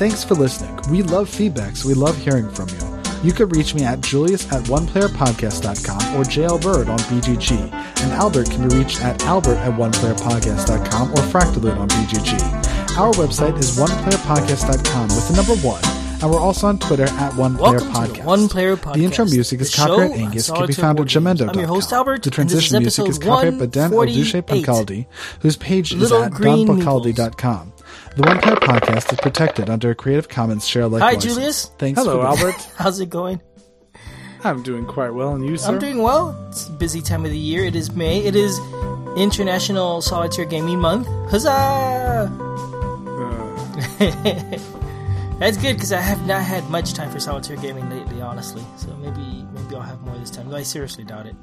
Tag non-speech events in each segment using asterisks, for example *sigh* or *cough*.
Thanks for listening. We love feedback, so we love hearing from you. You can reach me at julius at oneplayerpodcast.com or jailbird on BGG, and Albert can be reached at albert at oneplayerpodcast.com or fractalute on BGG. Our website is oneplayerpodcast.com with the number one, and we're also on Twitter at One Player Welcome Podcast. the One Player Podcast. The intro music is the copyright Angus, can be found at jamendo.com. I'm your host, Albert. The is transition music is copyright by Dan Oduche 148. Pancaldi, whose page is Little at Green donpancaldi.com. The One Player Podcast is protected under a Creative Commons share alike Hi, license. Julius. Thanks Hello, for Albert. *laughs* How's it going? I'm doing quite well, and you, sir? I'm doing well. It's a busy time of the year. It is May. It is International Solitaire Gaming Month. Huzzah! Uh, *laughs* That's good because I have not had much time for solitaire gaming lately, honestly. So maybe maybe I'll have more this time. Though I seriously doubt it.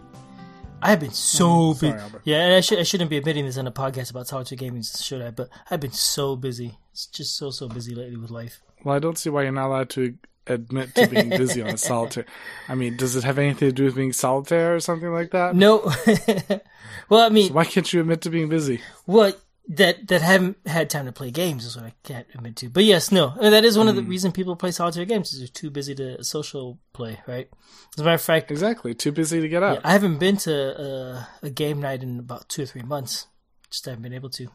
I have been so mm, busy. sorry, Albert. Yeah, and I, should, I shouldn't be admitting this on a podcast about solitaire gaming, should I? But I've been so busy. It's just so so busy lately with life. well, I don't see why you're not allowed to admit to being busy on a *laughs* solitaire. I mean, does it have anything to do with being solitaire or something like that? No. *laughs* well, I mean, Why can't you admit to being busy? What that that haven't had time to play games is what I can't admit to. But yes, no, and that is one of the hmm. reason people play solitaire games is they're too busy to social play, right? As a matter of fact, Exactly. Too busy to get out. I haven't been to a, a game night in about two or three months. Just haven't been able to.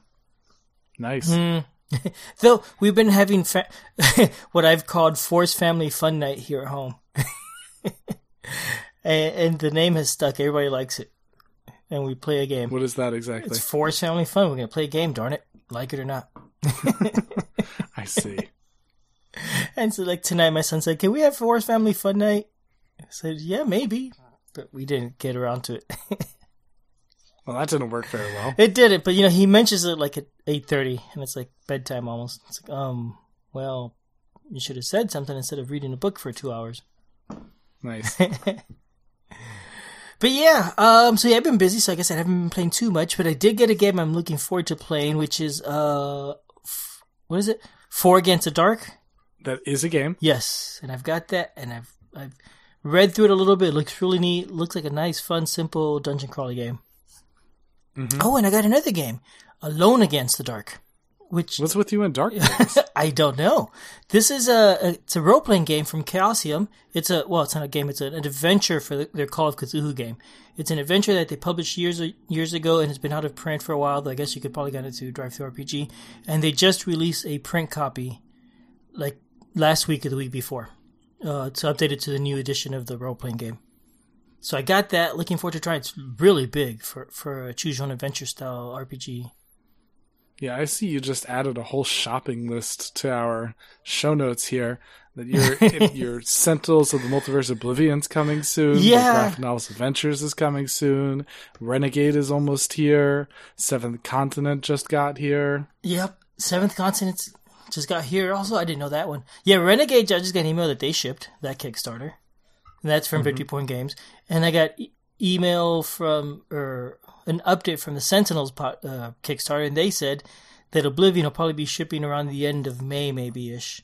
Nice. Hmm. *laughs* Though we've been having fa- *laughs* what I've called Force Family Fun Night here at home, *laughs* and, and the name has stuck. Everybody likes it, and we play a game. What is that exactly? It's Force Family Fun. We're gonna play a game. Darn it, like it or not. *laughs* I see. *laughs* And so, like tonight, my son said, "Can we have Force Family Fun Night?" I said, "Yeah, maybe," but we didn't get around to it. *laughs* Well, that didn't work very well. it didn't, but you know, he mentions it like at eight thirty, and it's like bedtime almost. It's like, um, well, you should have said something instead of reading a book for two hours. Nice. But yeah, um, so yeah, I've been busy, so I guess I haven't been playing too much. But I did get a game I'm looking forward to playing, which is uh, f- what is it? Four Against the Dark. that is a game. Yes, and I've got that, and I've I've read through it a little bit. It looks really neat. Looks like a nice, fun, simple dungeon crawler game. Oh, and I got another game, Alone Against the Dark, which What's with you in dark? *laughs* I don't know. This is a, a it's a role playing game from Chaosium. It's a well, it's not a game. It's an adventure for the, their Call of Cthulhu game. It's an adventure that they published years years ago and has been out of print for a while. Though I guess you could probably get it to DriveThruRPG, and they just released a print copy, like last week or the week before, uh, to update it to the new edition of the role playing game. So I got that. Looking forward to trying. It's really big for for a choose your own adventure style RPG. Yeah, I see you just added a whole shopping list to our show notes here. That your *laughs* your Sentinels of the Multiverse Oblivion's coming soon. Yeah. Graphic Novels Adventures is coming soon. Renegade is almost here. Seventh Continent just got here. Yep, Seventh Continent just got here. Also, I didn't know that one. Yeah, Renegade. I just got an email that they shipped that Kickstarter. And that's from mm-hmm. Victory Point Games, and I got email from or an update from the Sentinels uh, Kickstarter, and they said that Oblivion will probably be shipping around the end of May, maybe ish,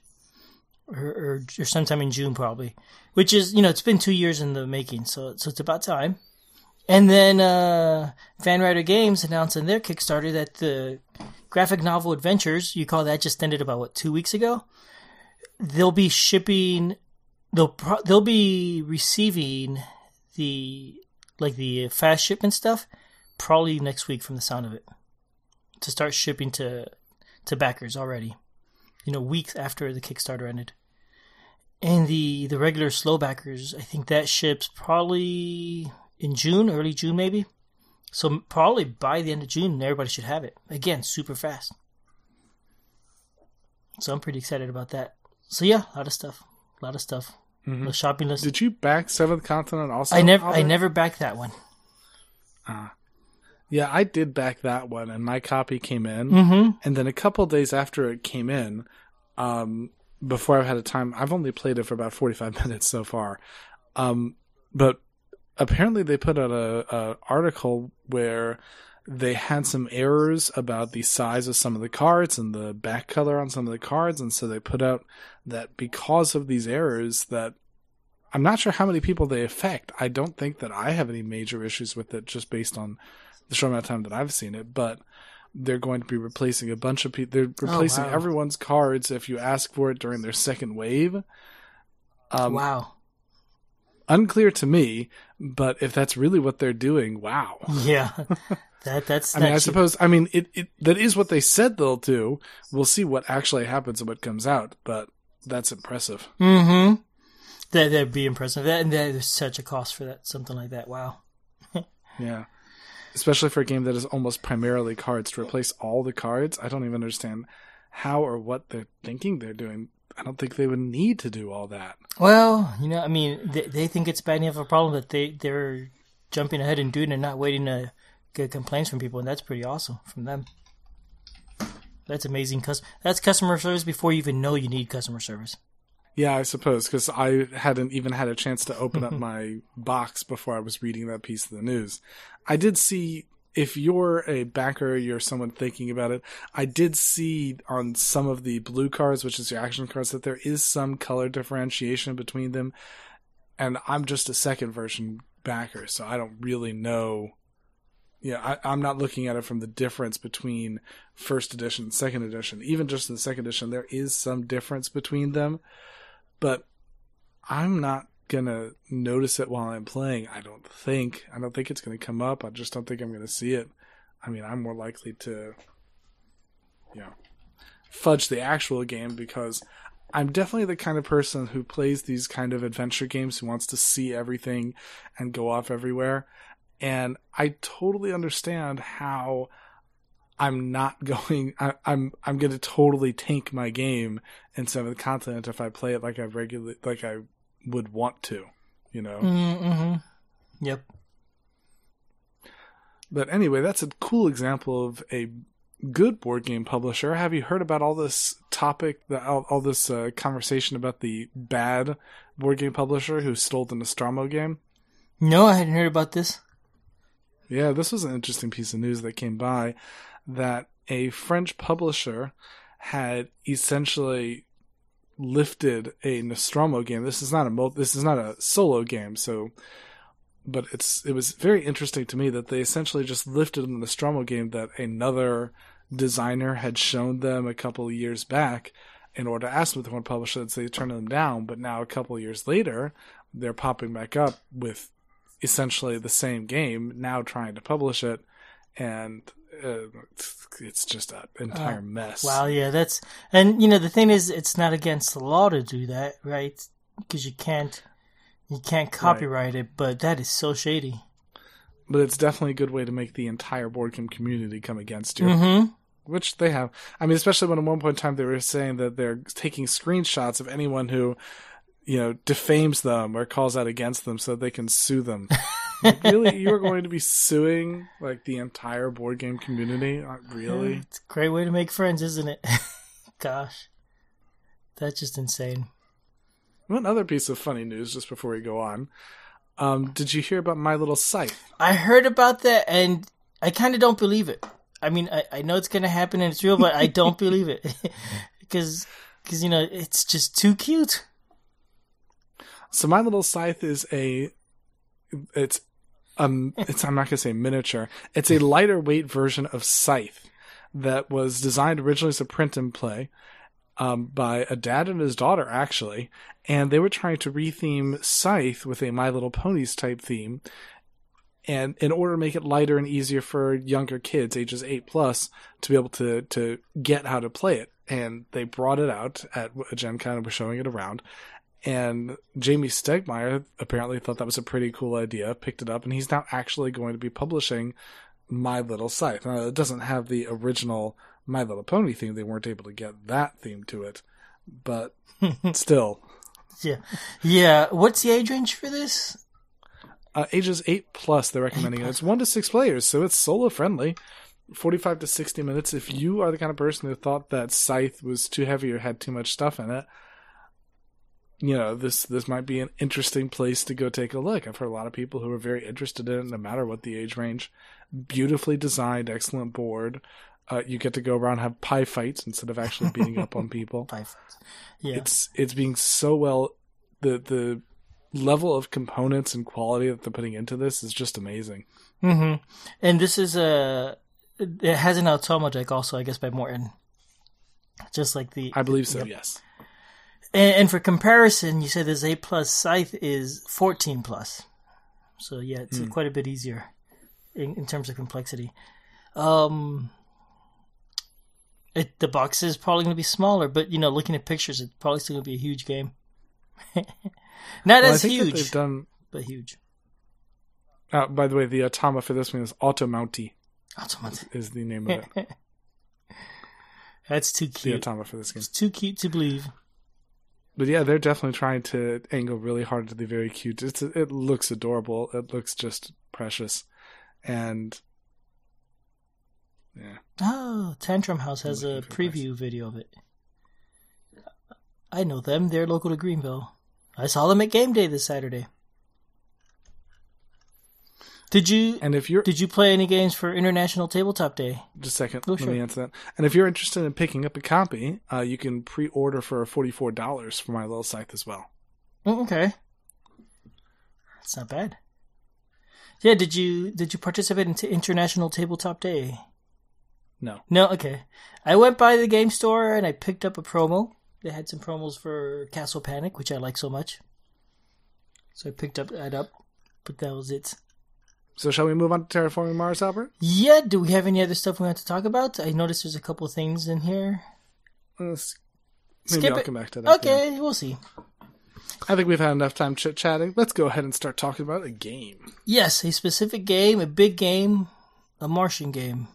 or, or or sometime in June, probably. Which is you know it's been two years in the making, so so it's about time. And then uh, Van Ryder Games announced in their Kickstarter that the graphic novel Adventures, you call that just ended about what two weeks ago. They'll be shipping. They'll pro- they'll be receiving the like the fast shipment stuff probably next week from the sound of it to start shipping to to backers already. You know, weeks after the Kickstarter ended. And the the regular slow backers, I think that ships probably in June, early June maybe. So probably by the end of June, everybody should have it. Again, super fast. So I'm pretty excited about that. So yeah, a lot of stuff, a lot of stuff. The shopping list. Did you back Seventh Continent also? I never, I never backed that one. Yeah, I did back that one, and my copy came in. Mm-hmm. And then a couple days after it came in, um, before I've had a time, I've only played it for about 45 *laughs* minutes so far. Um, but apparently they put out a, a article where they had some errors about the size of some of the cards and the back color on some of the cards. And so they put out that because of these errors that I'm not sure how many people they affect. I don't think that I have any major issues with it just based on the short amount of time that I've seen it, but they're going to be replacing a bunch of people. They're replacing wow. everyone's cards if you ask for it during their second wave. Um, wow. Unclear to me, but if that's really what they're doing, wow. Yeah. That that's. *laughs* I mean, I suppose. I mean, it, it that is what they said they'll do. We'll see what actually happens and what comes out, but that's impressive. Mm-hmm. That that'd be impressive. That and that, there's such a cost for that. Something like that. Wow. *laughs* Yeah, especially for a game that is almost primarily cards to replace all the cards. I don't even understand how or what they're thinking they're doing. I don't think they would need to do all that. Well, you know, I mean, they, they think it's bad enough of a problem that they they're jumping ahead and doing it and not waiting to get complaints from people, and that's pretty awesome from them. That's amazing. Cause that's customer service before you even know you need customer service. Yeah, I suppose because I hadn't even had a chance to open up *laughs* my box before I was reading that piece of the news. I did see if you're a backer, you're someone thinking about it. I did see on some of the blue cards, which is your action cards, that there is some color differentiation between them. And I'm just a second version backer, so I don't really know. Yeah, I, I'm not looking at it from the difference between first edition and second edition. Even just in the second edition, there is some difference between them but I'm not gonna notice it while I'm playing. I don't think. I don't think it's gonna come up. I just don't think I'm gonna see it. I mean, I'm more likely to, you know, fudge the actual game because I'm definitely the kind of person who plays these kind of adventure games who wants to see everything and go off everywhere. And I totally understand how I'm not *laughs* going. I, I'm I'm going to totally tank my game instead of the content if I play it like I regularly like I would want to, you know. Mm-hmm. Yep. But anyway, that's a cool example of a good board game publisher. Have you heard about all this topic, all, all this uh, conversation about the bad board game publisher who stole the Nostromo game? No, I hadn't heard about this. Yeah, this was an interesting piece of news that came by that a French publisher had essentially lifted a Nostromo game. This is not a this is not a solo game, so but it's it was very interesting to me that they essentially just lifted the Nostromo game that another designer had shown them a couple of years back in order to ask them if they want to publish it, so they turned them down. But now a couple of years later, they're popping back up with essentially the same game, now trying to publish it, and uh, it's just an entire mess. Wow, yeah, that's and you know the thing is, it's not against the law to do that, right? Because you can't you can't copyright it, but that is so shady. But it's definitely a good way to make the entire board game community come against you. Mm-hmm. Which they have. I mean, especially when at one point in time they were saying that they're taking screenshots of anyone who, you know, defames them or calls out against them so they can sue them. *laughs* Like, really? You are going to be suing, like, the entire board game community? Uh, Really? *laughs* It's a great way to make friends, isn't it? *laughs* Gosh, that's just insane. One other piece of funny news just before we go on. Um, did you hear about My Little Scythe? I heard about that, and I kind of don't believe it. I mean, I, I know it's gonna happen and it's real, but I don't *laughs* believe it because because you know it's just too cute. So My Little Scythe is a it's um it's I'm not gonna say miniature. It's a lighter weight version of Scythe that was designed originally as a print and play um, by a dad and his daughter actually, and they were trying to retheme Scythe with a My Little Ponies type theme. And in order to make it lighter and easier for younger kids, ages eight plus, to be able to to get how to play it, and they brought it out at a Gen Con and were showing it around, and Jamey Stegmaier apparently thought that was a pretty cool idea, picked it up, and he's now actually going to be publishing My Little Scythe. Now, it doesn't have the original My Little Pony theme. They weren't able to get that theme to it. But *laughs* still, Yeah, yeah. What's the age range for this? uh, ages 8 plus, they're recommending it. It's 1 to 6 players, so it's solo friendly. 45 to 60 minutes. If you are the kind of person who thought that Scythe was too heavy or had too much stuff in it, you know this this might be an interesting place to go take a look. I've heard a lot of people who are very interested in it, no matter what the age range. Beautifully designed, excellent board. Uh, you get to go around and have pie fights instead of actually beating up on *laughs* people. Five. Yeah. It's it's being so well. The the level of components and quality that they're putting into this is just amazing. hmm And this is a it has an Automa deck also, I guess, by Morten. Just like the. I believe so. Yep. Yes. And, and for comparison, you said this A plus Scythe is 14 plus. So yeah, it's quite a bit easier in, in terms of complexity. Um, it the box is probably going to be smaller, but you know, looking at pictures, it's probably still going to be a huge game. *laughs* Not Well, as huge, done. but huge. Uh, by the way, the Automa for this one is Automounty Automat. is the name of it. *laughs* That's too cute. the. Automa for this game. It's too cute to believe. But yeah, they're definitely trying to angle really hard to be very cute. It's it looks adorable. It looks just precious, and yeah, Oh, Tantrum House has a looking for advice. preview video of it. I know them. They're local to Greenville. I saw them at game day this Saturday. Did you and if you're did you play any games for International Tabletop Day? just a second, Oh, let sure. me answer that. And if you're interested in picking up a copy, uh, you can pre-order for forty four dollars for my little scythe as well. Oh, okay, that's not bad. Yeah, did you did you participate in t- International Tabletop Day? No, No, okay. I went by the game store and I picked up a promo. They had some promos for Castle Panic, which I like so much. So I picked up that up, but that was it. So shall we move on to terraforming Mars, Albert? Yeah, do we have any other stuff we want to talk about? I noticed there's a couple of things in here. Uh, s- maybe Skip I'll it. come back to that. then. Okay, we'll see. I think we've had enough time chit chatting. Let's go ahead and start talking about a game. Yes, a specific game, a big game, a Martian game.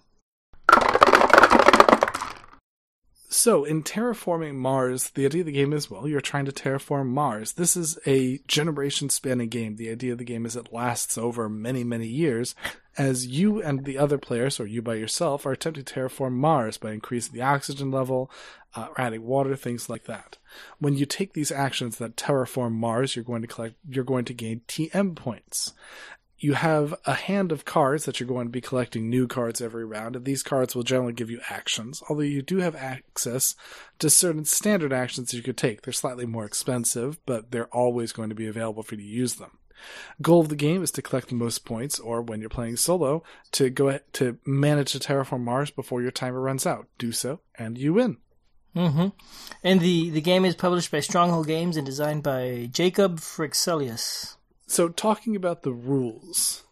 So, in terraforming Mars, the idea of the game is well, you're trying to terraform Mars. This is a generation spanning game. The idea of the game is it lasts over many, many years as you and the other players, or you by yourself, are attempting to terraform Mars by increasing the oxygen level, uh, adding water, things like that. When you take these actions that terraform Mars, you're going to collect, you're going to gain TM points you have a hand of cards that you're going to be collecting new cards every round, and these cards will generally give you actions, although you do have access to certain standard actions you could take. They're slightly more expensive, but they're always going to be available for you to use them. Goal of the game is to collect the most points, or when you're playing solo, to go ahead, to manage to terraform Mars before your timer runs out. Do so, and you win. Mm-hmm. And the, the game is published by Stronghold Games and designed by Jacob Fryxelius. So talking about the rules,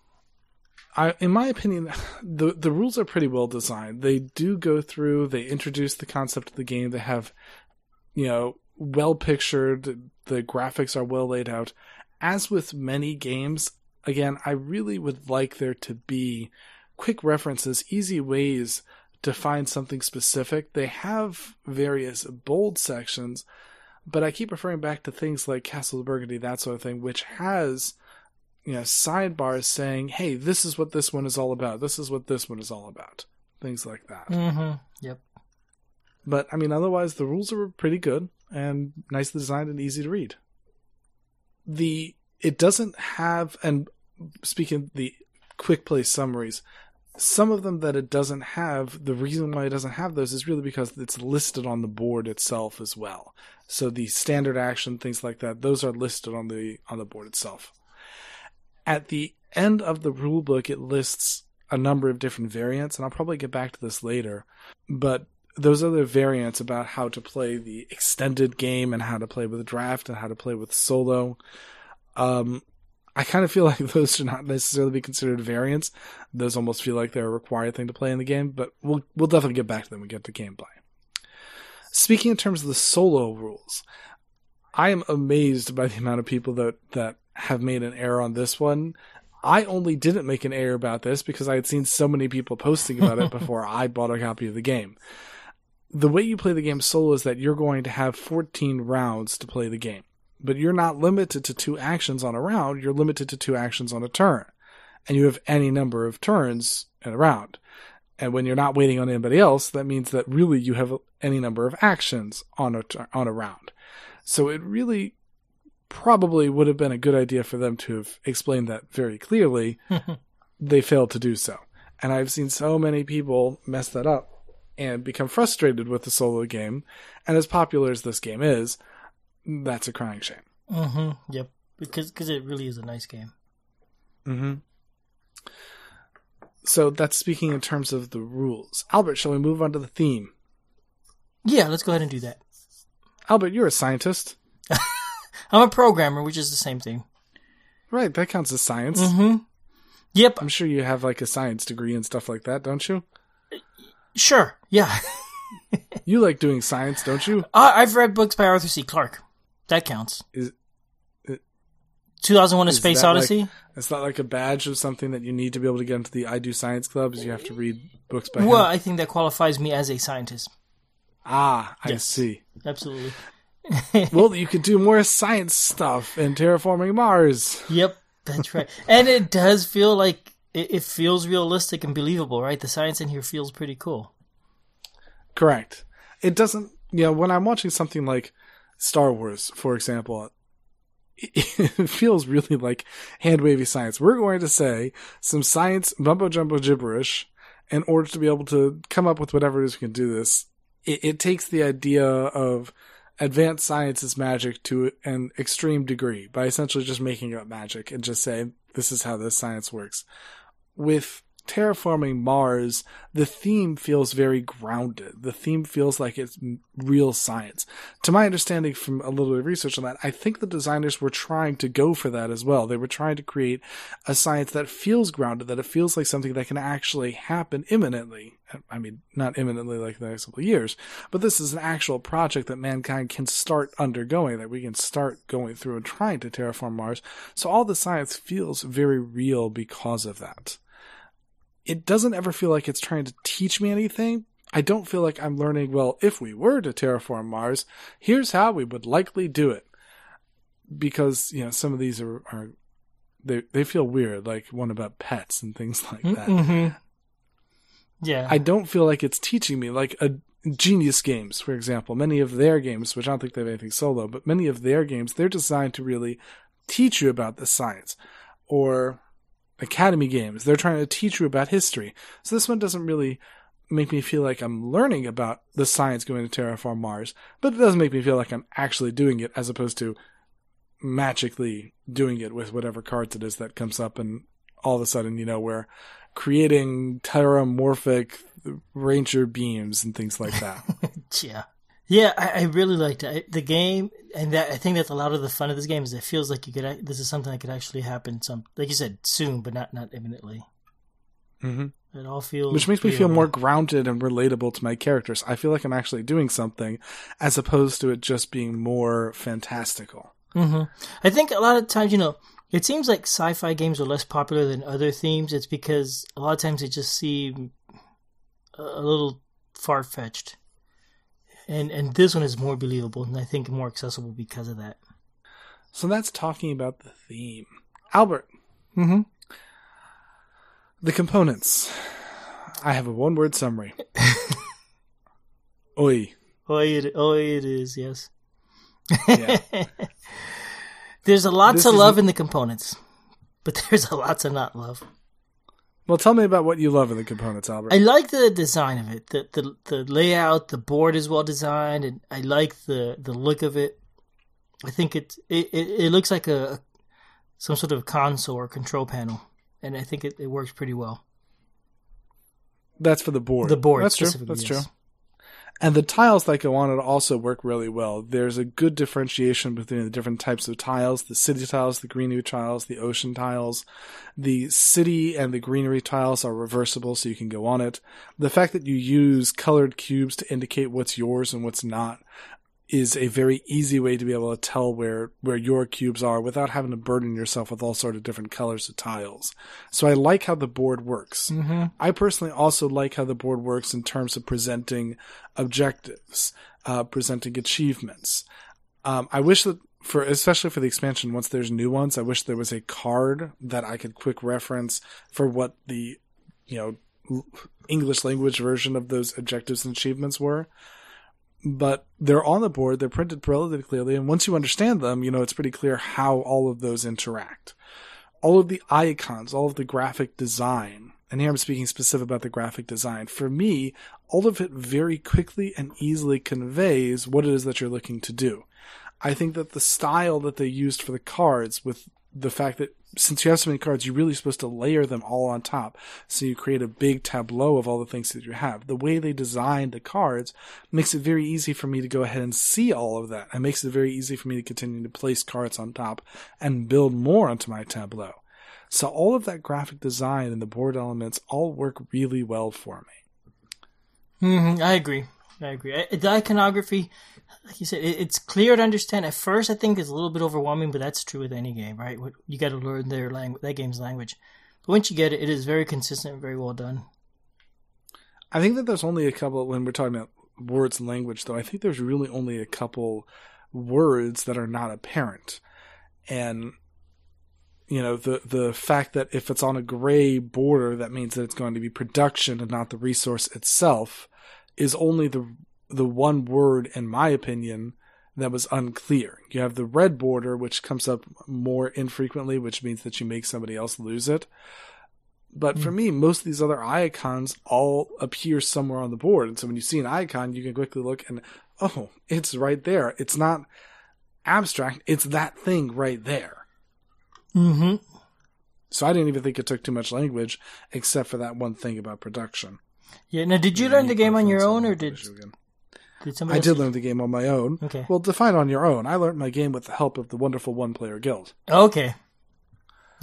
I, in my opinion, *laughs* the the rules are pretty well designed. They do go through. They introduce the concept of the game. They have, you know, well pictured. The graphics are well laid out. As with many games, again, I really would like there to be quick references, easy ways to find something specific. They have various bold sections, but I keep referring back to things like Castle of Burgundy, that sort of thing, which has you know sidebars saying, "Hey, this is what this one is all about. This is what this one is all about." Things like that. Mm-hmm. Yep. But I mean, otherwise, the rules are pretty good and nicely designed and easy to read. The it doesn't have, and speaking of the quick play summaries, some of them that it doesn't have, the reason why it doesn't have those is really because it's listed on the board itself as well. So the standard action, things like that, those are listed on the on the board itself. At the end of the rule book, it lists a number of different variants, and I'll probably get back to this later. But those other variants about how to play the extended game and how to play with draft and how to play with solo. Um, I kind of feel *laughs* like those should not necessarily be considered variants. Those almost feel like they're a required thing to play in the game, but we'll we'll definitely get back to them when we get to gameplay. Speaking in terms of the solo rules, I am amazed by the amount of people that that have made an error on this one. I only didn't make an error about this because I had seen so many people posting about it *laughs* before I bought a copy of the game. The way you play the game solo is that you're going to have 14 rounds to play the game, but you're not limited to two actions on a round, you're limited to two actions on a turn. And you have any number of turns in a round. And when you're not waiting on anybody else, that means that really you have any number of actions on a on a round. So it really probably would have been a good idea for them to have explained that very clearly. *laughs* they failed to do so. And I've seen so many people mess that up and become frustrated with the solo game. And as popular as this game is, that's a crying shame. Mm-hmm. Yep. Because cause it really is a nice game. Mm-hmm. So that's speaking in terms of the rules. Albert, shall we move on to the theme? Yeah, let's go ahead and do that. Albert, you're a scientist. *laughs* I'm a programmer, which is the same thing. Right, that counts as science. Mm-hmm. Yep, I'm sure you have like a science degree and stuff like that, don't you? sure. Yeah. *laughs* You like doing science, don't you? Uh, I've read books by Arthur C. Clarke. That counts. Is- it- 2001 A Space that like- Odyssey? It's not like a badge of something that you need to be able to get into the I Do Science Club is you have to read books by well, him. I think that qualifies me as a scientist. Ah, I Yes. see. Absolutely. *laughs* Well, you could do more science stuff in terraforming Mars. Yep, that's right. and it does feel like it, it feels realistic and believable, right? The science in here feels pretty cool. Correct. It doesn't, you know, when I'm watching something like Star Wars, for example, it, *laughs* feels really like hand wavy science. We're going to say some science mumbo jumbo gibberish in order to be able to come up with whatever it is we can do this. It, it takes the idea of advanced science is magic to an extreme degree by essentially just making up magic and just saying this is how this science works. With terraforming Mars, the theme feels very grounded. The theme feels like it's real science. To my understanding from a little bit of research on that, I think the designers were trying to go for that as well. They were trying to create a science that feels grounded, that it feels like something that can actually happen imminently. I mean, not imminently like the next couple of years, but this is an actual project that mankind can start undergoing, that we can start going through and trying to terraform Mars. So all the science feels very real because of that it doesn't ever feel like it's trying to teach me anything. I don't feel like I'm learning, well, if we were to terraform Mars, here's how we would likely do it. Because, you know, some of these are, are they, they feel weird, like one about pets and things *laughs* like that. Mm-hmm. Yeah. I don't feel like it's teaching me, like a Genius Games, for example. Many of their games, which I don't think they have anything solo, but many of their games, they're designed to really teach you about the science. Or Academy games, they're trying to teach you about history. So this one doesn't really make me feel like I'm learning about the science going to terraform Mars, but it does make me feel like I'm actually doing it as opposed to magically doing it with whatever cards it is that comes up and all of a sudden, you know, we're creating terramorphic ranger beams and things like that. *laughs* yeah. Yeah, I, I really liked it. I- the game, and that I think that's a lot of the fun of this game is it feels like you could. This is something that could actually happen. Some, like you said, soon, but not not imminently. hmm It all feels, Which makes me feel more grounded and relatable to my characters. I feel like I'm actually doing something as opposed to it just being more fantastical. hmm I think a lot of times, you know, it seems like sci-fi games are less popular than other themes. It's because a lot of times they just seem a a little far-fetched, and and this one is more believable and I think more accessible because of that. So that's talking about the theme. Albert, Mm-hmm. the components. I have a one word summary. *laughs* Oi. Oh, it, oh, it is. Yes. Yeah. *laughs* There's a lot This to love in the components, but *laughs* there's a lot to not love. Well, tell me about what you love in the components, Albert. I like the design of it. The the the layout, the board is well designed, and I like the the look of it. I think it it, it, looks like a some sort of console or control panel, and I think it, it works pretty well. That's for the board. The board That's true. That's yes. true. And the tiles that go on it also work really well. There's a good differentiation between the different types of tiles, the city tiles, the greenery tiles, the ocean tiles. The city and the greenery tiles are reversible so you can go on it. The fact that you use colored cubes to indicate what's yours and what's not is a very easy way to be able to tell where, where your cubes are without having to burden yourself with all sort of different colors of tiles. So I like how the board works. Mm-hmm. I personally also like how the board works in terms of presenting objectives, uh, presenting achievements. Um, I wish that for, especially for the expansion, once there's new ones, I wish there was a card that I could quick reference for what the, you know, English language version of those objectives and achievements were. But they're on the board, they're printed relatively clearly, and once you understand them, you know, it's pretty clear how all of those interact all of the icons, all of the graphic design, and here I'm speaking specific about the graphic design. For me, all of it very quickly and easily conveys what it is that you're looking to do. I think that the style that they used for the cards with the fact that since you have so many cards, you're really supposed to layer them all on top. So you create a big tableau of all the things that you have. The way they designed the cards makes it very easy for me to go ahead and see all of that. It makes it very easy for me to continue to place cards on top and build more onto my tableau. So all of that graphic design and the board elements all work really well for me. hmm I agree. I agree. The iconography, like you said, it, it's clear to understand. At first, I think it's a little bit overwhelming, but that's true with any game, right? You got to learn their language, that game's language. But once you get it, it is very consistent, and very well done. I think that there's only a couple when we're talking about words and language though. I think there's really only a couple words that are not apparent. And you know, the the fact that if it's on a gray border that means that it's going to be production and not the resource itself is only the the one word in my opinion that was unclear. You have the red border which comes up more infrequently, which means that you make somebody else lose it. But for me, most of these other icons all appear somewhere on the board. And so when you see an icon, you can quickly look and, oh, it's right there. It's not abstract. It's that thing right there. Mm-hmm. So I didn't even think it took too much language, except for that one thing about production. Yeah. Now, did you learn the game on your own, or did did somebody? I else did learn the game on my own. Okay. Well, define on your own. I learned my game with the help of the wonderful one player guild Okay.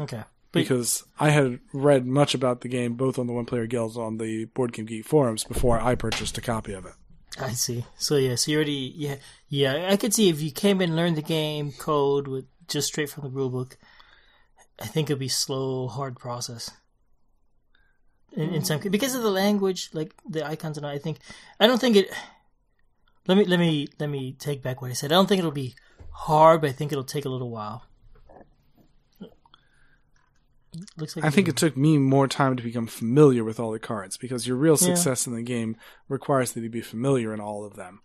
Okay. But because I had read much about the game both on the one player guilds on the Board Game Geek forums before I purchased a copy of it. I see. So yeah, so you already yeah yeah. I could see if you came and learned the game code with just straight from the rule book. I think it'd be slow, hard process. In, in mm. some because of the language, like the icons and all, I think I don't think it. Let me let me let me take back what I said. I don't think it'll be hard, but I think it'll take a little while. Looks like I think it took me more time to become familiar with all the cards because your real Yeah. success in the game requires that you be familiar in all of them.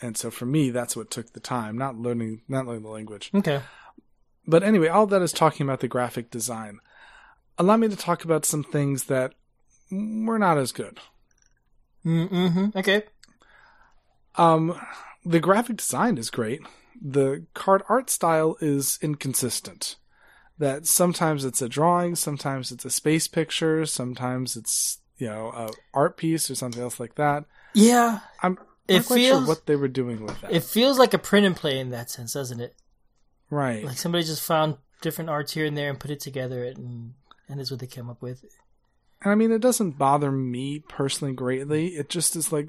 And so for me, that's what took the time, not learning, not learning the language. okay. But anyway, all that is talking about the graphic design. Allow me to talk about some things that were not as good. Mm-hmm. Okay. Um, the graphic design is great. The card art style is inconsistent. That sometimes it's a drawing, sometimes it's a space picture, sometimes it's you know a art piece or something else like that. Yeah. I'm It not quite feels- sure what they were doing with that. It feels like a print and play in that sense, doesn't it? right. Like somebody just found different arts here and there and put it together, and and is what they came up with. And I mean, it doesn't bother me personally greatly. It just is like,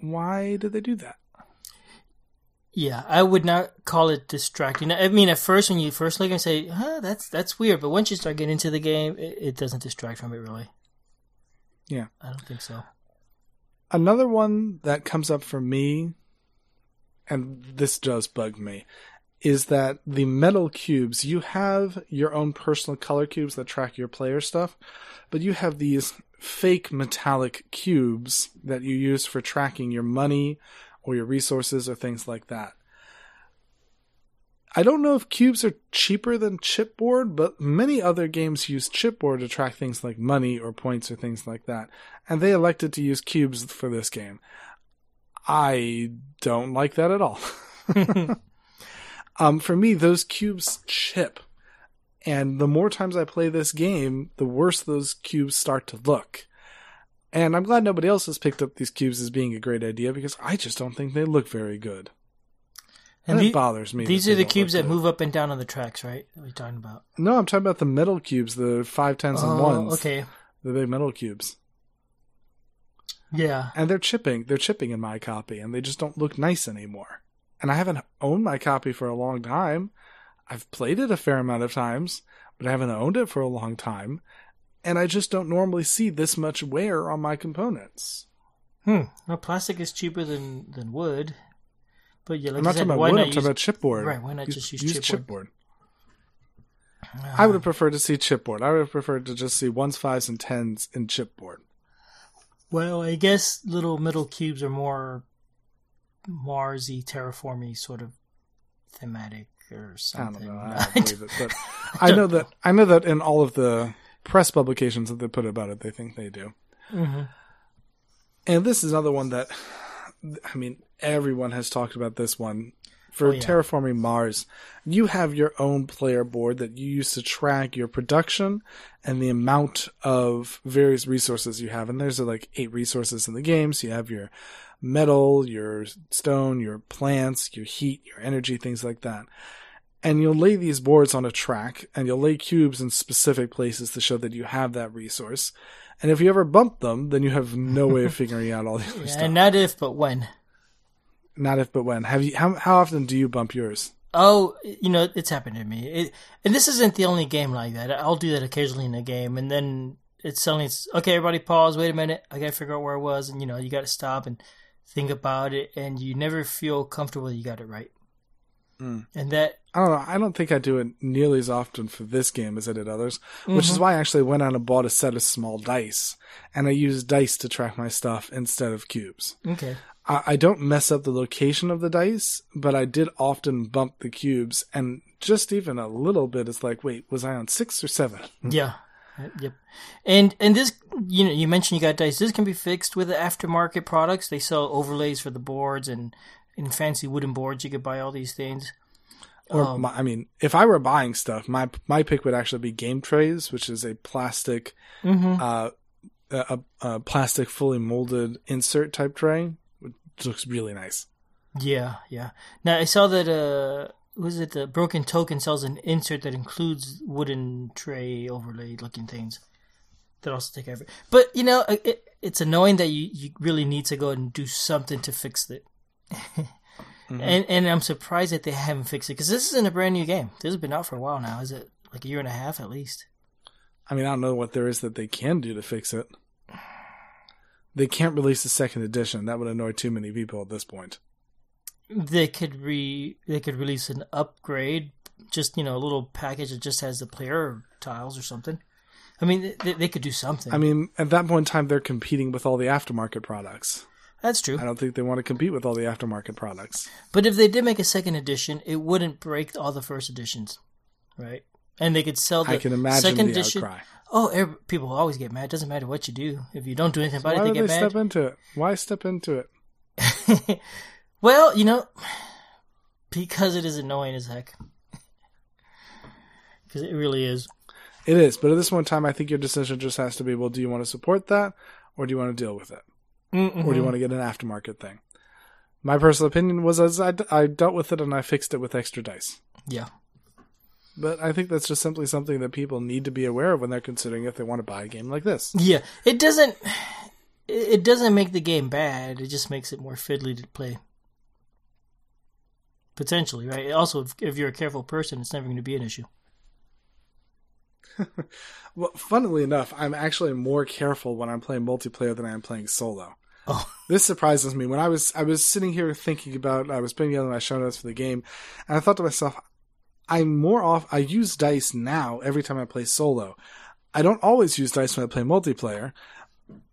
why did they do that? Yeah, I would not call it distracting. I mean, at first when you first look and say, "Huh, that's that's weird," but once you start getting into the game, it, it doesn't distract from it really. Yeah. I don't think so. Another one that comes up for me, and this does bug me, is that the metal cubes, you have your own personal color cubes that track your player stuff, but you have these fake metallic cubes that you use for tracking your money or your resources or things like that. I don't know if cubes are cheaper than chipboard, but many other games use chipboard to track things like money or points or things like that. And they elected to use cubes for this game. I don't like that at all. *laughs* *laughs* um, for me, those cubes chip. And the more times I play this game, the worse those cubes start to look. And I'm glad nobody else has picked up these cubes as being a great idea because I just don't think they look very good. And, And it bothers me. these are the cubes that good. move up and down on the tracks, right? What are you talking about? No, I'm talking about the metal cubes, the five tens and Oh, ones. okay. The big metal cubes. Yeah. And they're chipping. They're chipping in my copy, and they just don't look nice anymore. And I haven't owned my copy for a long time. I've played it a fair amount of times, but I haven't owned it for a long time. And I just don't normally see this much wear on my components. Hmm. Well, plastic is cheaper than than wood, but yeah, like I'm not said, talking about why wood, not I'm talking use- about chipboard. Right, why not Use- just use chipboard? chipboard? I would have preferred to see chipboard. I would have preferred to just see ones, fives, and tens in chipboard. Well, I guess little metal cubes are more Marsy, terraformy sort of thematic or something. I don't know. I don't believe it, but *laughs* I know that I know that in all of the press publications that they put about it, they think they do. Mhm. And this is another one that, I mean, everyone has talked about this one For Oh, yeah. terraforming Mars, you have your own player board that you use to track your production and the amount of various resources you have. And there's like eight resources in the game. So you have your metal, your stone, your plants, your heat, your energy, things like that. And you'll lay these boards on a track and you'll lay cubes in specific places to show that you have that resource. And if you ever bump them, then you have no way of *laughs* figuring out all the other stuff. And not if, but when. Not if but when. Have you how how often do you bump yours? Oh, you know, it's happened to me. It, and this isn't the only game like that. I'll do that occasionally in a game, and then it's suddenly it's okay. Everybody, pause. Wait a minute. I gotta figure out where I was, and you know, you gotta stop and think about it, and you never feel comfortable you got it right. Mm. And that I don't know. I don't think I do it nearly as often for this game as I did others, which Mm-hmm. is why I actually went out and bought a set of small dice, and I use dice to track my stuff instead of cubes. okay. I, I don't mess up the location of the dice, but I did often bump the cubes, and just even a little bit, it's like, wait, was I on six or seven? Yeah. Uh, Yep. And and this you know you mentioned you got dice. This can be fixed with the aftermarket products. They sell overlays for the boards and and fancy wooden boards. You could buy all these things. Or Um, my, I mean, if I were buying stuff, my my pick would actually be Game Trays, which is a plastic, Mhm. uh, a, a, a plastic fully molded insert type tray, which looks really nice. Yeah, yeah. Now I saw that uh was it the Broken Token sells an insert that includes wooden tray overlay looking things that also take effort. But you know, it, it- it's annoying that you, you really need to go and do something to fix it. *laughs* Mm-hmm. And and I'm surprised that they haven't fixed it because this isn't a brand new game. This has been out for a while now. Is it like a year and a half at least? I mean, I don't know what there is that they can do to fix it. They can't release a second edition. That would annoy too many people at this point. They could re they could release an upgrade, just you know, a little package that just has the player tiles or something. I mean, they, they could do something. I mean, at that point in time, they're competing with all the aftermarket products. That's true. I don't think they want to compete with all the aftermarket products. But if they did make a second edition, it wouldn't break all the first editions, right? And they could sell the I can imagine second the edition. outcry. Oh, people always get mad. It Doesn't matter what you do. If you don't do anything about Why it, they they get step into it? Why step into it? *laughs* well, you know, because it is annoying as heck. *laughs* Because it really is. It is, but at this one time, I think your decision just has to be: well, do you want to support that, or do you want to deal with it, Mm-mm. or do you mm-hmm. want to get an aftermarket thing? My personal opinion was as I, I dealt with it and I fixed it with extra dice. Yeah. But I think that's just simply something that people need to be aware of when they're considering if they want to buy a game like this. Yeah. It doesn't. It doesn't make the game bad. It just makes it more fiddly to play. Potentially, right? Also, if, if you're a careful person, it's never going to be an issue. *laughs* Well, funnily enough, I'm actually more careful when I'm playing multiplayer than I am playing solo. Oh. *laughs* This surprises me. When I was I was sitting here thinking about I was putting together my show notes for the game, and I thought to myself, I'm more off. I use dice now every time I play solo. I don't always use dice when I play multiplayer,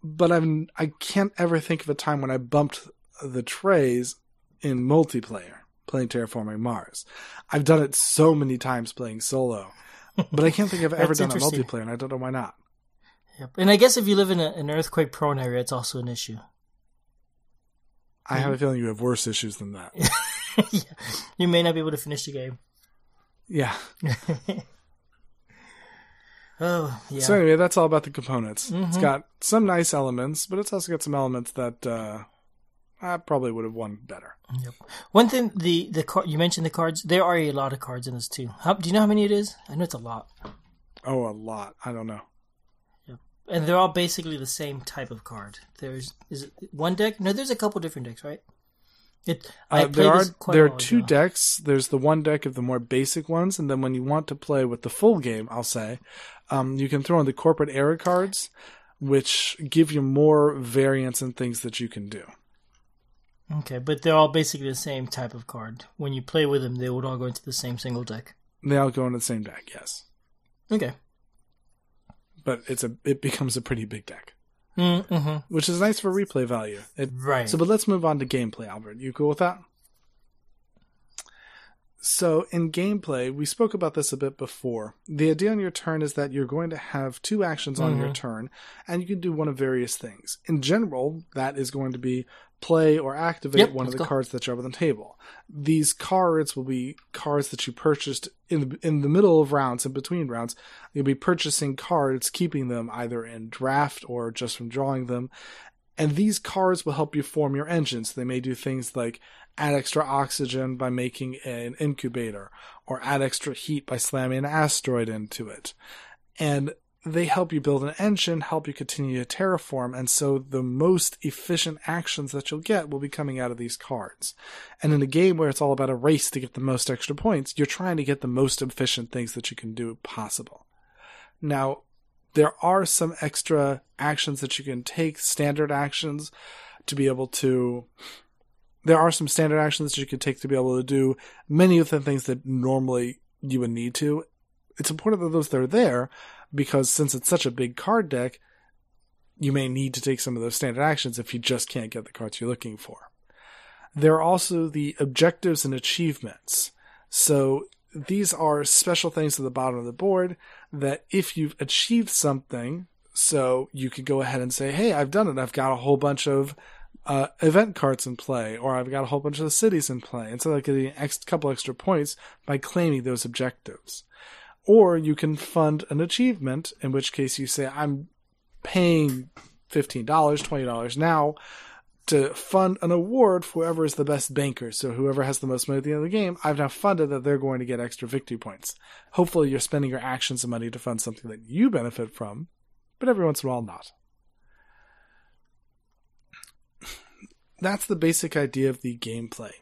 but I'm I can't ever think of a time when I bumped the trays in multiplayer playing Terraforming Mars. I've done it so many times playing solo, but I can't think I've *laughs* ever done interesting. multiplayer, and I don't know why not. Yep. And I guess if you live in a, an earthquake prone area, it's also an issue. I have a feeling you have worse issues than that. *laughs* yeah. You may not be able to finish the game. Yeah. *laughs* Oh, yeah. So anyway, that's all about the components. It's Mhm. got some nice elements, but it's also got some elements that uh, I probably would have won better. Yep. One thing, the the car, you mentioned the cards. There are a lot of cards in this too. How, do you know how many it is? I know it's a lot, Oh, a lot. I don't know. and they're all basically the same type of card. There's is it one deck? No, there's a couple different decks, right? It. I Uh, there are this quite a there are two ago. decks. There's the one deck of the more basic ones, and then when you want to play with the full game, I'll say, um, you can throw in the corporate era cards, which give you more variance and things that you can do. Okay, but they're all basically the same type of card. When you play with them, they would all go into the same single deck. They all go into the same deck, yes, Okay. but it's a it becomes a pretty big deck, Mm-hmm. which is nice for replay value. It Right. So, but let's move on to gameplay, Albert. You cool with that? So in gameplay, we spoke about this a bit before. The idea on your turn is that you're going to have two actions on Mm-hmm. your turn, and you can do one of various things. In general, that is going to be play or activate Yep, one of the go. cards that are on the table. These cards will be cards that you purchased in the, in the middle of rounds, in between rounds. You'll be purchasing cards, keeping them either in draft or just from drawing them. And these cards will help you form your engines. They may do things like add extra oxygen by making an incubator, or add extra heat by slamming an asteroid into it. And they help you build an engine, help you continue to terraform, and so the most efficient actions that you'll get will be coming out of these cards. And in a game where it's all about a race to get the most extra points, you're trying to get the most efficient things that you can do possible. Now, there are some extra actions that you can take, standard actions, to be able to. There are some standard actions that you can take to be able to do many of the things that normally you would need to. It's important that those that are there because since it's such a big card deck, you may need to take some of those standard actions if you just can't get the cards you're looking for. There are also the objectives and achievements. So these are special things at the bottom of the board that if you've achieved something, so you could go ahead and say, Hey, I've done it. I've got a whole bunch of uh, event cards in play, or I've got a whole bunch of cities in play. And so I get a ex- couple extra points by claiming those objectives. Or you can fund an achievement, in which case you say, I'm paying $15, $20 now to fund an award for whoever is the best banker. So whoever has the most money at the end of the game, I've now funded that they're going to get extra victory points. Hopefully you're spending your actions and money to fund something that you benefit from, but every once in a while not. That's the basic idea of the gameplay.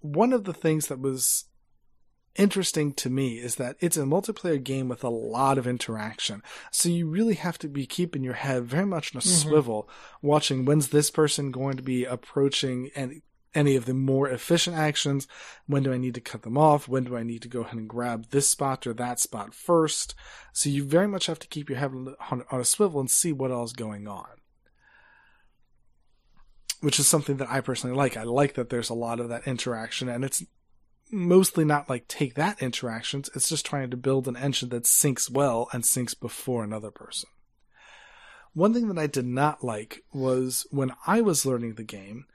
One of the things that was interesting to me is that it's a multiplayer game with a lot of interaction. So you really have to be keeping your head very much in a mm-hmm. swivel, watching when's this person going to be approaching any any of the more efficient actions. When do I need to cut them off? When do I need to go ahead and grab this spot or that spot first? So you very much have to keep your head on, on a swivel and see what else is going on. Which is something that I personally like. I like that there's a lot of that interaction and it's mostly not like take that interactions. It's just trying to build an engine that syncs well and syncs before another person. One thing that I did not like was when I was learning the game,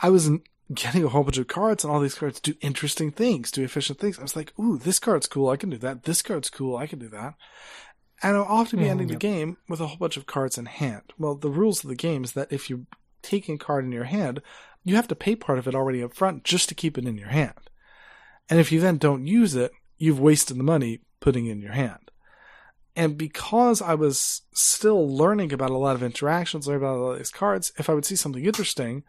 I was getting a whole bunch of cards and all these cards do interesting things, do efficient things. I was like, ooh, this card's cool. I can do that. This card's cool. I can do that. And I'll often be Mhm, ending the game with a whole bunch of cards in hand. Well, the rules of the game is that if you're taking a card in your hand, you have to pay part of it already up front just to keep it in your hand. And if you then don't use it, you've wasted the money putting it in your hand. And because I was still learning about a lot of interactions, learning about a lot of these cards, if I would see something interesting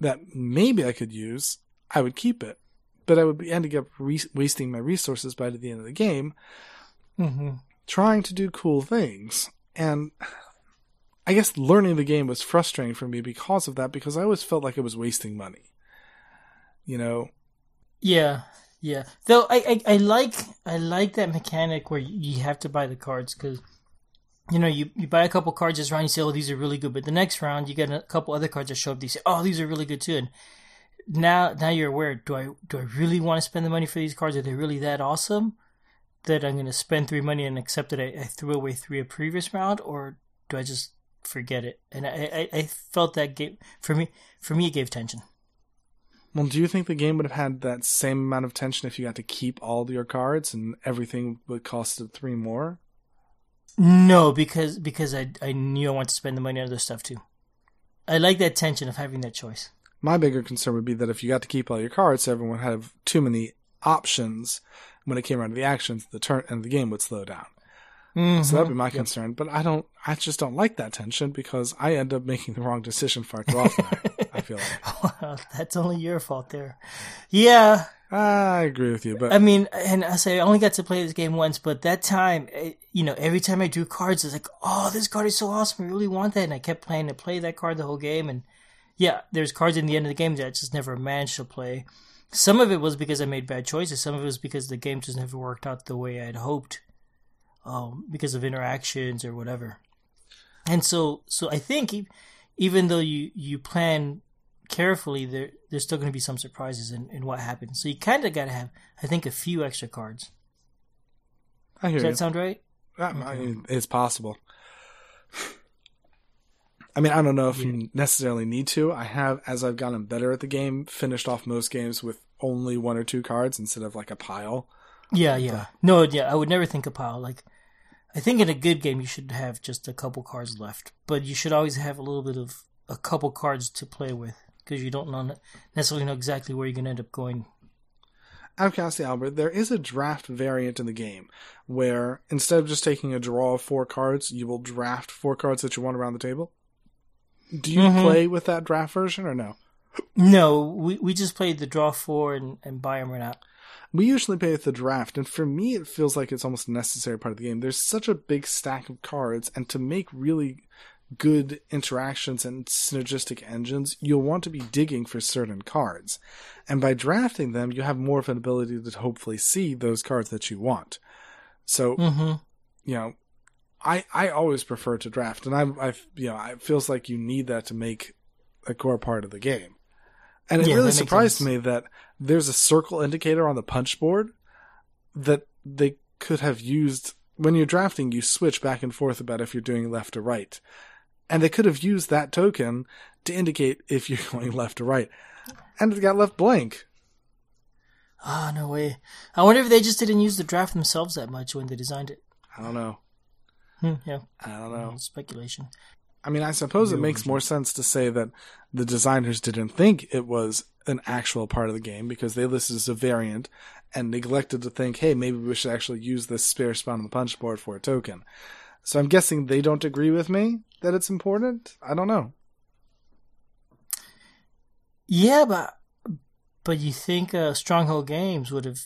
that maybe I could use, I would keep it. But I would be ending up re- wasting my resources by the end of the game Mm-hmm. trying to do cool things. And I guess learning the game was frustrating for me because of that, because I always felt like I was wasting money. You know, Yeah, yeah. Though I, I, I like I like that mechanic where you have to buy the cards because you know you, you buy a couple cards this round you say oh these are really good but the next round you get a couple other cards that show up you say oh these are really good too and now now you're aware do I do I really want to spend the money for these cards are they really that awesome that I'm going to spend three money and accept that I, I threw away three a previous round or do I just forget it and I, I, I felt that game for me for me it gave tension well, do you think the game would have had that same amount of tension if you got to keep all your cards and everything would cost three more? No, because because I I knew I wanted to spend the money on other stuff too. I like that tension of having that choice. My bigger concern would be that if you got to keep all your cards, everyone would have too many options when it came around to the actions, the turn and the game would slow down. Mm-hmm. So that'd be my concern. But I don't, I just don't like that tension because I end up making the wrong decision far too often. I, I feel like. *laughs* Well, that's only your fault there. Yeah, I agree with you, but I mean, and I say I only got to play this game once, but that time, eh, you know, every time I drew cards, it's like, oh, this card is so awesome. I really want that, and I kept playing to play that card the whole game. And yeah, there's cards in the end of the game that I just never managed to play. Some of it was because I made bad choices. Some of it was because the game just never worked out the way I'd hoped, um, because of interactions or whatever. And so, so I think e- even though you you plan carefully, there there's still going to be some surprises in, in what happens. So you kind of got to have, I think, a few extra cards. I hear Does you. that sound right? I I mean, it's possible. *sighs* I mean, I don't know if you necessarily need to. I have, as I've gotten better at the game, finished off most games with only one or two cards instead of like a pile. Yeah, yeah. Uh, no, yeah, I would never think a pile. Like, I think in a good game you should have just a couple cards left, but you should always have a little bit of a couple cards to play with because you don't know necessarily know exactly where you're going to end up going. Out of curiosity, Albert, there is a draft variant in the game where instead of just taking a draw of four cards, you will draft four cards that you want around the table. Do you Mhm. play with that draft version or no? No, we we just played the draw four and and buy them right out. We usually play with the draft, and for me, it feels like it's almost a necessary part of the game. There's such a big stack of cards, and to make really good interactions and synergistic engines, you'll want to be digging for certain cards. And by drafting them, you have more of an ability to hopefully see those cards that you want. So, Mm-hmm. you know, I I always prefer to draft, and I I you know it feels like you need that to make a core part of the game. And it Yeah, really surprised sense. me that there's a circle indicator on the punch board that they could have used when you're drafting. You switch back and forth about if you're doing left or right, and they could have used that token to indicate if you're *laughs* going left or right, and it got left blank. Ah, no way. I wonder if they just didn't use the draft themselves that much when they designed it. I don't know. Hmm, yeah, I don't know. speculation. I mean, I suppose it makes more sense to say that the designers didn't think it was an actual part of the game because they listed as a variant and neglected to think, hey, maybe we should actually use this spare spot on the punch board for a token. So I'm guessing they don't agree with me that it's important. I don't know. Yeah, but but you think uh, Stronghold Games would have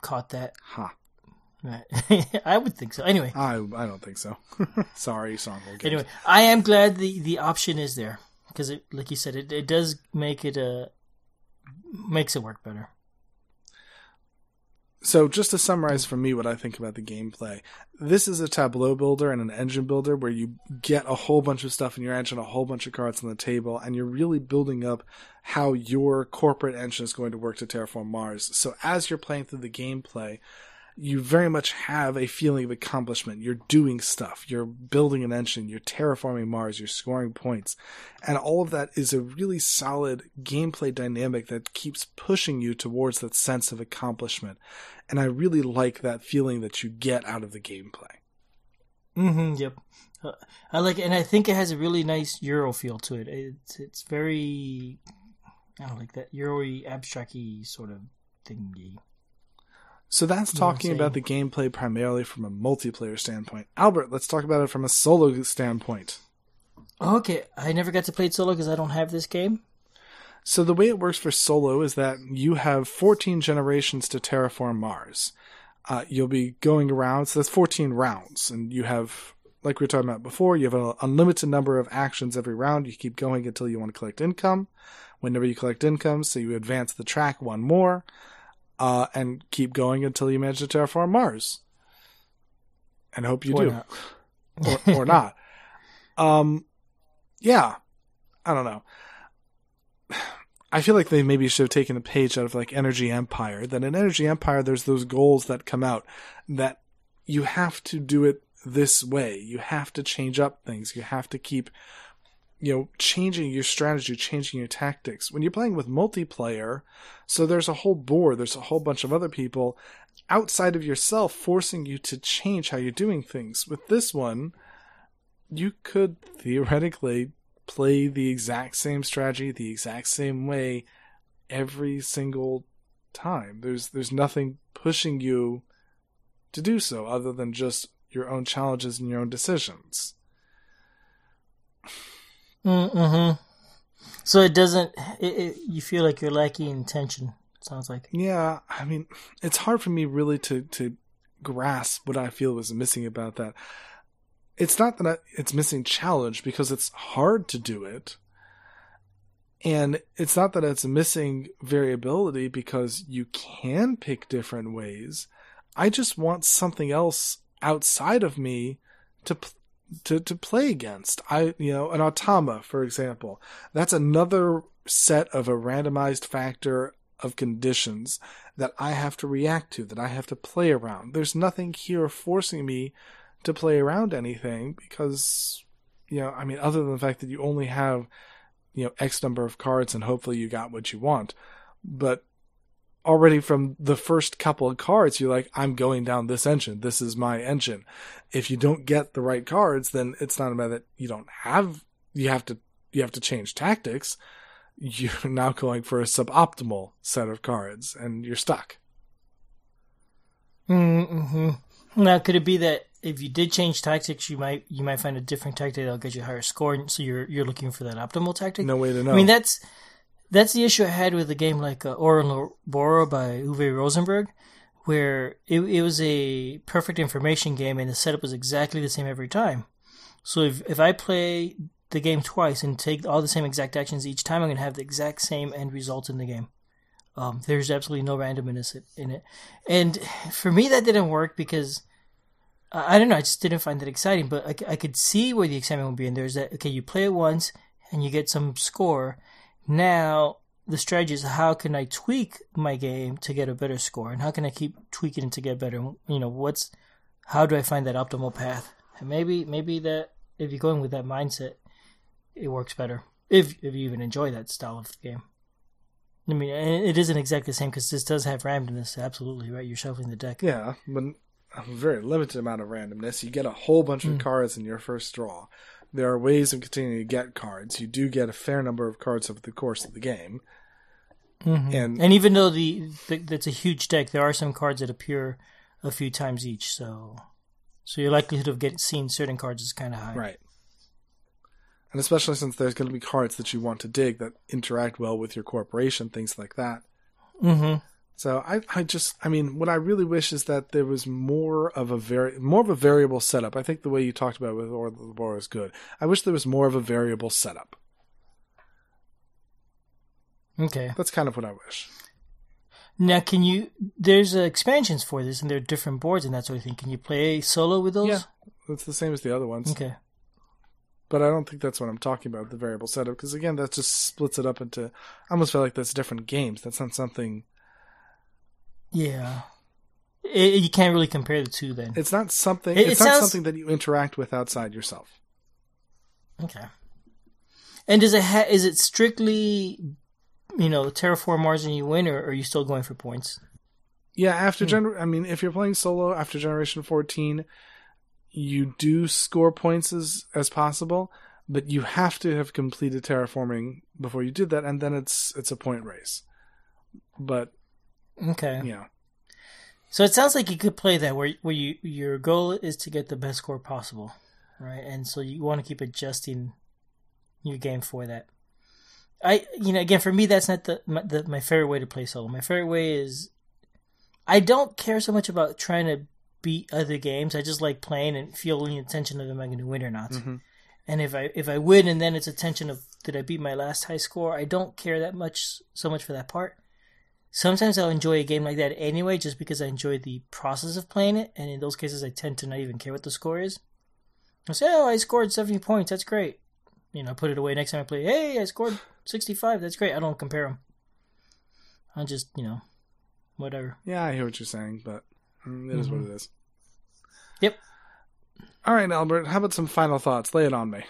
caught that? Huh. *laughs* I would think so. Anyway, I I don't think so. *laughs* Sorry, Games. anyway, I am glad the the option is there because it, like you said, it it does make it uh makes it work better. So, just to summarize for me what I think about the gameplay, this is a tableau builder and an engine builder where you get a whole bunch of stuff in your engine, a whole bunch of cards on the table, and you're really building up how your corporate engine is going to work to terraform Mars. So, as you're playing through the gameplay, you very much have a feeling of accomplishment. You're doing stuff. You're building an engine. You're terraforming Mars. You're scoring points. And all of that is a really solid gameplay dynamic that keeps pushing you towards that sense of accomplishment. And I really like that feeling that you get out of the gameplay. Mm-hmm. Yep. Uh, I like, it, and I think it has a really nice Euro feel to it. It's it's very, I don't like that Euro-y, abstract-y sort of thingy. So that's You know talking about the gameplay primarily from a multiplayer standpoint. Albert, let's talk about it from a solo standpoint. Okay, I never got to play it solo because I don't have this game. So the way it works for solo is that you have 14 generations to terraform Mars. Uh, you'll be going around, so that's 14 rounds, and you have, like we were talking about before, you have an unlimited number of actions every round. You keep going until you want to collect income. Whenever you collect income, so you advance the track one more, uh, and keep going until you manage to terraform Mars. And hope you Or do not. or, or not. *laughs* Um, yeah, I don't know. I feel like they maybe should have taken a page out of like Energy Empire. That in Energy Empire, there's those goals that come out that you have to do it this way. You have to change up things. You have to keep, you know, changing your strategy, changing your tactics. When you're playing with multiplayer, so there's a whole board, there's a whole bunch of other people outside of yourself forcing you to change how you're doing things. With this one, you could theoretically play the exact same strategy the exact same way every single time. There's there's nothing pushing you to do so other than just your own challenges and your own decisions. Mm-hmm. So it doesn't. It, it, you feel like you're lacking in tension. Sounds like. Yeah, I mean, it's hard for me really to to grasp what I feel was missing about that. It's not that I, it's missing challenge because it's hard to do it. And it's not that it's missing variability because you can pick different ways. I just want something else outside of me to to, to play against. I, you know, an Automa, for example, that's another set of a randomized factor of conditions that I have to react to, that I have to play around. There's nothing here forcing me to play around anything because, you know, I mean, other than the fact that you only have, you know, X number of cards and hopefully you got what you want. But already from the first couple of cards, you're like, I'm going down this engine. This is my engine. If you don't get the right cards, then it's not a matter that you don't have, you have to, you have to change tactics. You're *laughs* now going for a suboptimal set of cards and you're stuck. Mm-hmm. Now, could it be that if you did change tactics, you might you might find a different tactic that'll get you a higher score, and so you're you're looking for that optimal tactic? No way to know. I mean, that's that's the issue I had with a game like uh, Ouroboros by Uwe Rosenberg, where it, it was a perfect information game and the setup was exactly the same every time. So if, if I play the game twice and take all the same exact actions each time, I'm going to have the exact same end result in the game. Um, there's absolutely no randomness in it. And for me, that didn't work because I don't know, I just didn't find that exciting. But I, I could see where the excitement would be. And there's that, okay, you play it once and you get some score now, the strategy is how can I tweak my game to get a better score, and how can I keep tweaking it to get better? You know, what's how do I find that optimal path? And maybe maybe that if you're going with that mindset, it works better. If if you even enjoy that style of game. I mean, it isn't exactly the same because this does have randomness. Absolutely right. You're shuffling the deck. Yeah, but a very limited amount of randomness. You get a whole bunch of mm. cards in your first draw there are ways of continuing to get cards. You do get a fair number of cards over the course of the game. Mm-hmm. And and even though the, the that's a huge deck, there are some cards that appear a few times each. So so your likelihood of getting seeing certain cards is kind of high. Right. And especially since there's going to be cards that you want to dig that interact well with your corporation, things like that. Mm-hmm. So I, I just, I mean, what I really wish is that there was more of a very, more of a variable setup. I think the way you talked about it with Ouroboros is good. I wish there was more of a variable setup. Okay. That's kind of what I wish. Now, can you? There's uh, expansions for this, and there are different boards and that sort of thing. Can you play solo with those? Yeah, it's the same as the other ones. Okay. But I don't think that's what I'm talking about, the variable setup, because again, that just splits it up into. I almost feel like that's different games. That's not something yeah. It, you can't really compare the two then. It's not something. It, it's it not sounds... something that you interact with outside yourself. Okay. And does it ha- is it strictly, you know, terraform Mars and you win, or are you still going for points? Yeah, after hmm. gener- I mean, if you're playing solo after Generation 14, you do score points as as possible, but you have to have completed terraforming before you did that, and then it's it's a point race. But Okay. Yeah. So it sounds like you could play that where where you your goal is to get the best score possible, right? And so you want to keep adjusting your game for that. I you know again for me that's not the my, the my favorite way to play solo. My favorite way is I don't care so much about trying to beat other games. I just like playing and feeling the tension of am I going to win or not. Mm-hmm. And if I if I win and then it's a tension of did I beat my last high score, I don't care that much so much for that part sometimes I'll enjoy a game like that anyway, just because I enjoy the process of playing it. And in those cases, I tend to not even care what the score is. I say, oh, I scored 70 points. That's great. You know, I put it away next time I play. Hey, I scored 65. That's great. I don't compare them. I just, you know, whatever. Yeah, I hear what you're saying, but mm, it is mm-hmm. what it is. Yep. All right, Albert. How about some final thoughts? Lay it on me.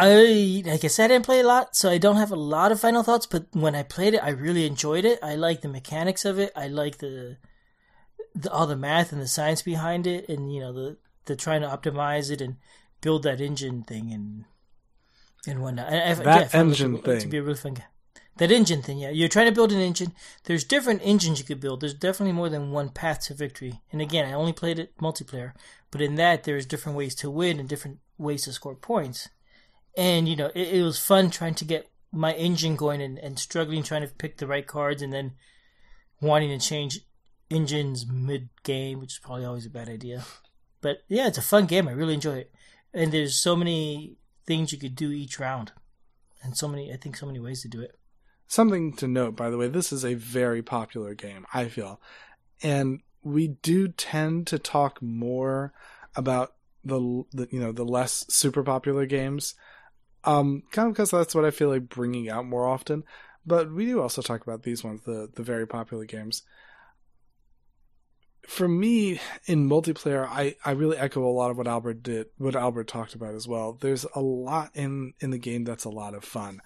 I like I said, I didn't play a lot, so I don't have a lot of final thoughts. But when I played it, I really enjoyed it. I like the mechanics of it. I like the, the all the math and the science behind it, and you know the the trying to optimize it and build that engine thing and and whatnot. I, that yeah, engine to, thing to be a really fun game. That engine thing, yeah. You're trying to build an engine. There's different engines you could build. There's definitely more than one path to victory. And again, I only played it multiplayer, but in that there's different ways to win and different ways to score points and you know it, it, was fun trying to get my engine going and, and struggling trying to pick the right cards and then wanting to change engines mid game, which is probably always a bad idea. But yeah, it's a fun game. I really enjoy it, and there's so many things you could do each round, and so many I think so many ways to do it. Something to note, by the way, this is a very popular game. I feel, and we do tend to talk more about the the you know the less super popular games. Um, kind of because that's what I feel like bringing out more often. But we do also talk about these ones, the the very popular games. For me, in multiplayer, I, I really echo a lot of what Albert did, what Albert talked about as well. There's a lot in, in the game that's a lot of fun.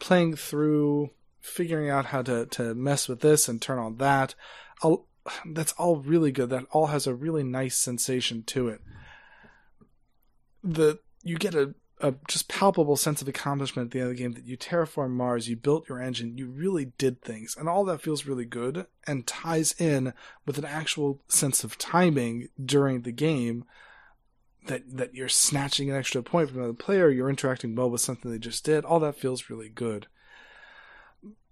Playing through, figuring out how to, to mess with this and turn on that. I'll, that's all really good. That all has a really nice sensation to it. The you get a a just palpable sense of accomplishment at the end of the game that you terraform Mars, you built your engine, you really did things, and all that feels really good and ties in with an actual sense of timing during the game. That that you're snatching an extra point from another player, you're interacting well with something they just did. All that feels really good.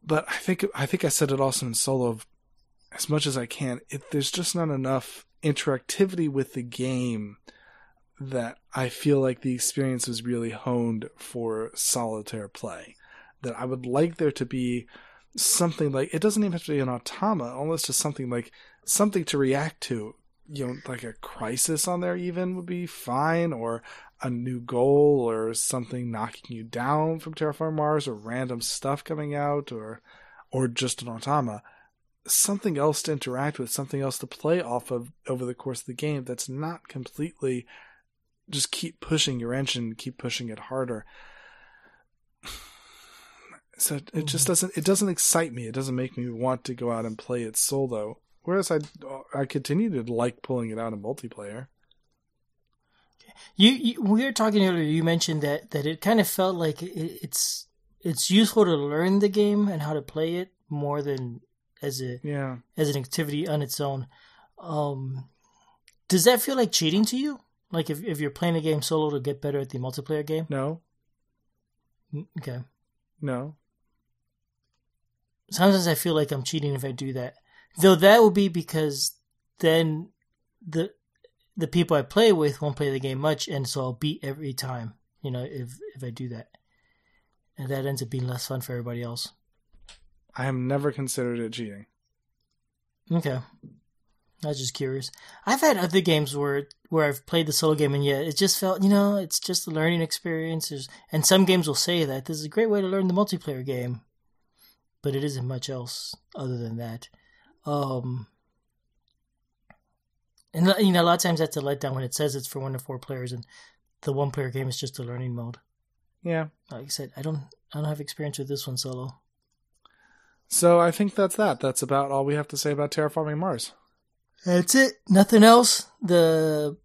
But I think I think I said it also in solo as much as I can. It, there's just not enough interactivity with the game that I feel like the experience was really honed for solitaire play. That I would like there to be something like it doesn't even have to be an automa, almost just something like something to react to. You know, like a crisis on there even would be fine, or a new goal, or something knocking you down from Terraform Mars, or random stuff coming out, or or just an automa. Something else to interact with, something else to play off of over the course of the game that's not completely just keep pushing your engine, keep pushing it harder. *sighs* So it just mm-hmm. doesn't it doesn't excite me. It doesn't make me want to go out and play it solo. Whereas I I continue to like pulling it out in multiplayer. You, you we were talking earlier. You mentioned that that it kind of felt like it, it's it's useful to learn the game and how to play it more than as a yeah as an activity on its own. Um, does that feel like cheating to you? Like if if you're playing a game solo to get better at the multiplayer game? No. Okay. No. Sometimes I feel like I'm cheating if I do that. Though that will be because then the the people I play with won't play the game much, and so I'll beat every time. You know, if if I do that, and that ends up being less fun for everybody else. I have never considered it cheating. Okay. I was just curious. I've had other games where where I've played the solo game and yeah, it just felt you know it's just a learning experience. There's, and some games will say that this is a great way to learn the multiplayer game, but it isn't much else other than that. Um, and you know a lot of times that's a letdown when it says it's for one to four players and the one player game is just a learning mode. Yeah, like I said, I don't I don't have experience with this one solo. So I think that's that. That's about all we have to say about terraforming Mars. That's it. Nothing else. The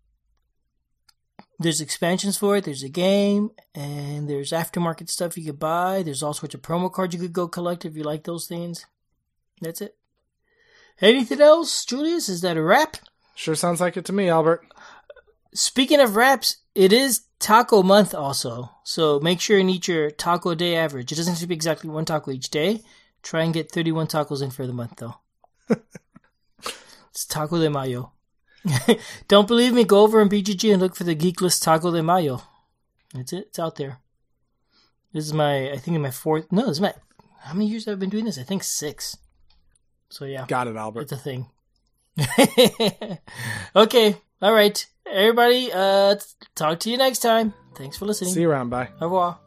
there's expansions for it. There's a game, and there's aftermarket stuff you could buy. There's all sorts of promo cards you could go collect if you like those things. That's it. Anything else, Julius? Is that a wrap? Sure sounds like it to me, Albert. Speaking of wraps, it is taco month also. So make sure and eat your taco day average. It doesn't have to be exactly one taco each day. Try and get 31 tacos in for the month, though. *laughs* It's Taco de Mayo. *laughs* Don't believe me? Go over on BGG and look for the GeekList Taco de Mayo. That's it. It's out there. This is my, I think, in my fourth. No, this is my. How many years have I been doing this? I think six. So yeah, got it, Albert. It's a thing. *laughs* okay, all right, everybody. Uh, talk to you next time. Thanks for listening. See you around. Bye. Au revoir.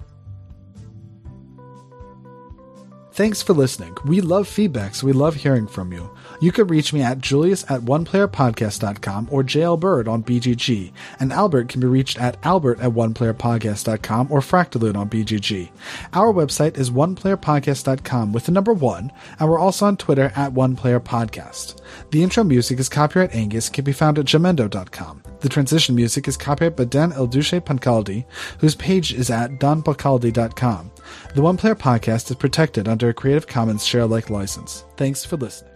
Thanks for listening. We love feedback, so we love hearing from you. You can reach me at julius at oneplayerpodcast.com or JLBird on BGG, and Albert can be reached at albert at oneplayerpodcast.com or fractaloon on BGG. Our website is oneplayerpodcast.com with the number one, and we're also on Twitter at oneplayerpodcast. The intro music is copyright Angus, can be found at jamendo.com. The transition music is copyright by Dan Elduce Pancaldi, whose page is at donpancaldi.com. The One Player Podcast is protected under a Creative Commons share alike license. Thanks for listening.